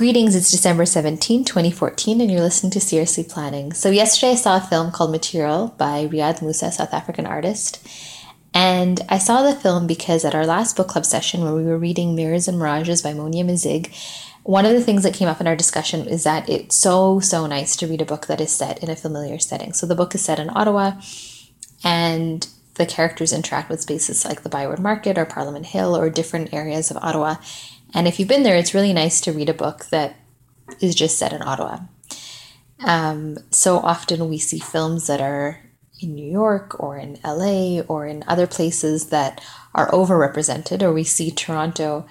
Greetings, it's December 17, 2014, and you're listening to Seriously Planning. So, yesterday I saw a film called Material by Riaad Moosa, South African artist. And I saw the film because at our last book club session, where we were reading Mirrors and Mirages by Monia Mazigh, one of the things that came up in our discussion is that it's so, so nice to read a book that is set in a familiar setting. So, the book is set in Ottawa, and the characters interact with spaces like the ByWard Market or Parliament Hill or different areas of Ottawa. And if you've been there, it's really nice to read a book that is just set in Ottawa. Um, so often we see films that are in New York or in LA or in other places that are overrepresented, or we see Toronto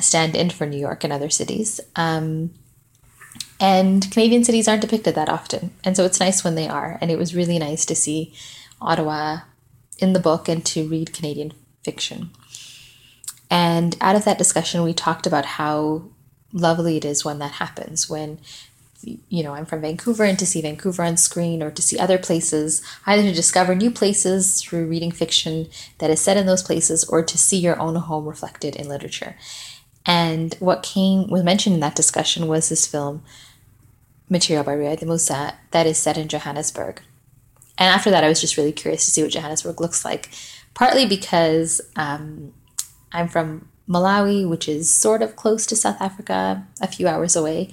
stand in for New York and other cities. Um, and Canadian cities aren't depicted that often. And so it's nice when they are. And it was really nice to see Ottawa in the book and to read Canadian fiction. And out of that discussion, we talked about how lovely it is when that happens, when you know, I'm from Vancouver and to see Vancouver on screen or to see other places, either to discover new places through reading fiction that is set in those places or to see your own home reflected in literature. And what came was mentioned in that discussion was this film, Material by Riaad Moosa, that is set in Johannesburg. And after that, I was just really curious to see what Johannesburg looks like, partly because um, I'm from Malawi, which is sort of close to South Africa, a few hours away.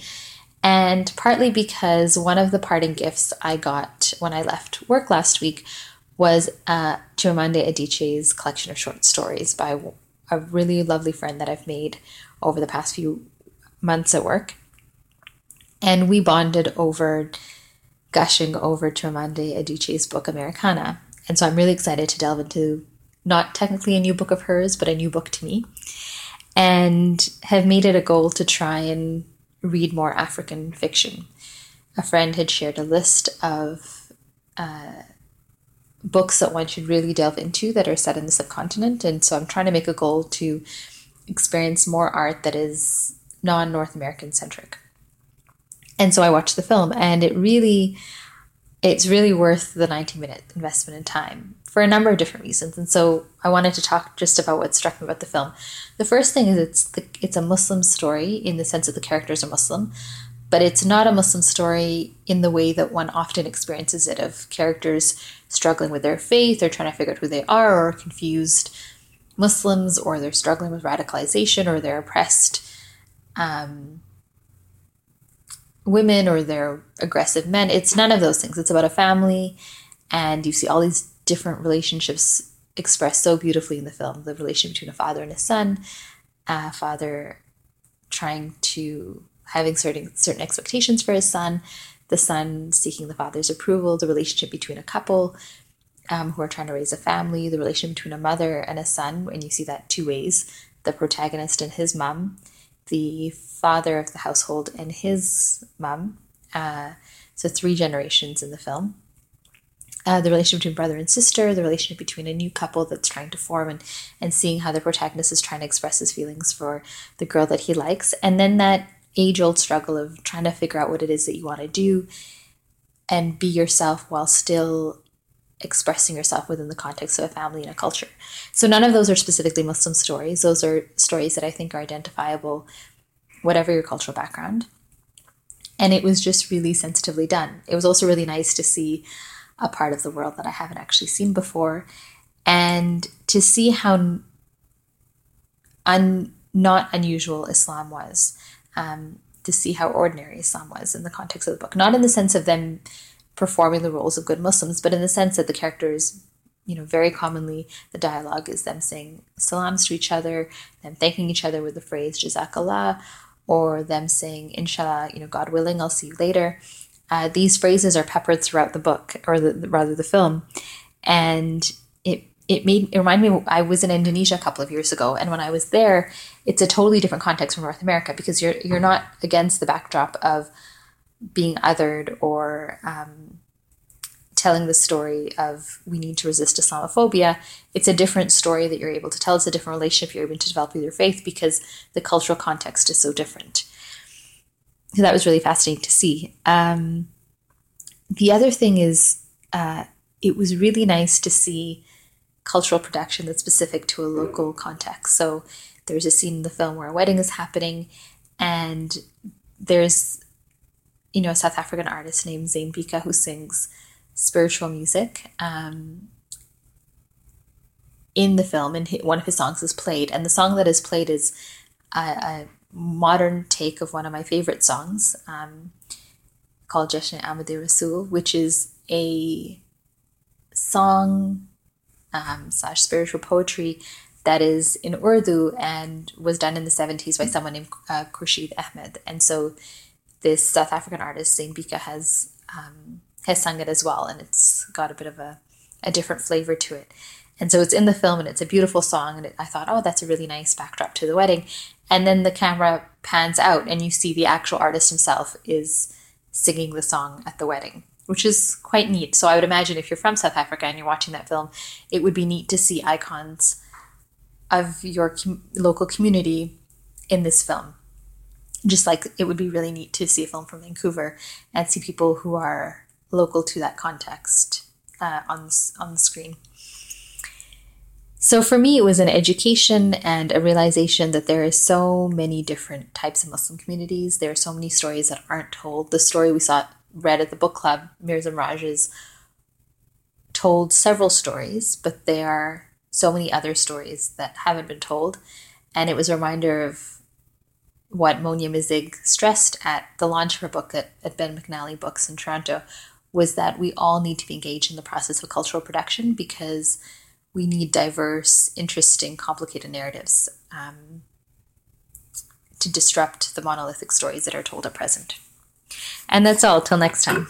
And partly because one of the parting gifts I got when I left work last week was uh, Chimamanda Adichie's collection of short stories by a really lovely friend that I've made over the past few months at work. And we bonded over gushing over Chimamanda Adichie's book Americanah. And so I'm really excited to delve into not technically a new book of hers, but a new book to me, and have made it a goal to try and read more African fiction. A friend had shared a list of uh, books that one should really delve into that are set in the subcontinent, and so I'm trying to make a goal to experience more art that is non North American centric. And so I watched the film, and it really, it's really worth the 90 minute investment in time for a number of different reasons. And so I wanted to talk just about what struck me about the film. The first thing is it's the, it's a Muslim story in the sense that the characters are Muslim, but it's not a Muslim story in the way that one often experiences it of characters struggling with their faith or trying to figure out who they are or confused Muslims or they're struggling with radicalization or they're oppressed um, women or they're aggressive men. It's none of those things. It's about a family and you see all these different relationships expressed so beautifully in the film the relationship between a father and a son, a father trying to having certain certain expectations for his son, the son seeking the father's approval, the relationship between a couple um, who are trying to raise a family, the relationship between a mother and a son, and you see that two ways the protagonist and his mom, the father of the household and his mom. Uh, so, three generations in the film uh, the relationship between brother and sister, the relationship between a new couple that's trying to form, and, and seeing how the protagonist is trying to express his feelings for the girl that he likes. And then that age old struggle of trying to figure out what it is that you want to do and be yourself while still expressing yourself within the context of a family and a culture. So none of those are specifically Muslim stories. Those are stories that I think are identifiable, whatever your cultural background. And it was just really sensitively done. It was also really nice to see a part of the world that I haven't actually seen before, and to see how un, not unusual Islam was, um, to see how ordinary Islam was in the context of the book. Not in the sense of them performing the roles of good Muslims, but in the sense that the characters, you know, very commonly the dialogue is them saying salams to each other, them thanking each other with the phrase Jazakallah, or them saying Inshallah, you know, God willing, I'll see you later. Uh, these phrases are peppered throughout the book, or the, rather the film, and it it made it reminded me. I was in Indonesia a couple of years ago, and when I was there, it's a totally different context from North America because you're you're not against the backdrop of being othered or um, telling the story of we need to resist Islamophobia. It's a different story that you're able to tell. It's a different relationship you're able to develop with your faith because the cultural context is so different so that was really fascinating to see. Um, the other thing is, uh, it was really nice to see cultural production that's specific to a local context. So there's a scene in the film where a wedding is happening, And there's, you know, a South African artist named Zain Bhikha who sings spiritual music. Um, in the film, and one of his songs is played, and the song that is played is a, a modern take of one of my favorite songs um, called Jashne Amade Rasul, which is a song um, slash spiritual poetry that is in Urdu and was done in the 70s by someone named uh, Khurshid Ahmed. And so this South African artist, Zain Bhikha, has, um, has sung it as well, and it's got a bit of a, a different flavor to it. And so it's in the film and it's a beautiful song. And it, I thought, oh, that's a really nice backdrop to the wedding. And then the camera pans out and you see the actual artist himself is singing the song at the wedding, which is quite neat. So I would imagine if you're from South Africa and you're watching that film, it would be neat to see icons of your com- local community in this film. Just like it would be really neat to see a film from Vancouver and see people who are local to that context uh, on on the screen. So for me, it was an education and a realization that there are so many different types of Muslim communities. There are so many stories that aren't told. The story we saw read at the book club, Mirrors and Mirages, told several stories, but there are so many other stories that haven't been told. And it was a reminder of what Monia Mazigh stressed at the launch of her book at, at Ben McNally Books in Toronto was that we all need to be engaged in the process of cultural production because – we need diverse, interesting, complicated narratives um, to disrupt the monolithic stories that are told at present. And that's all. Till next time.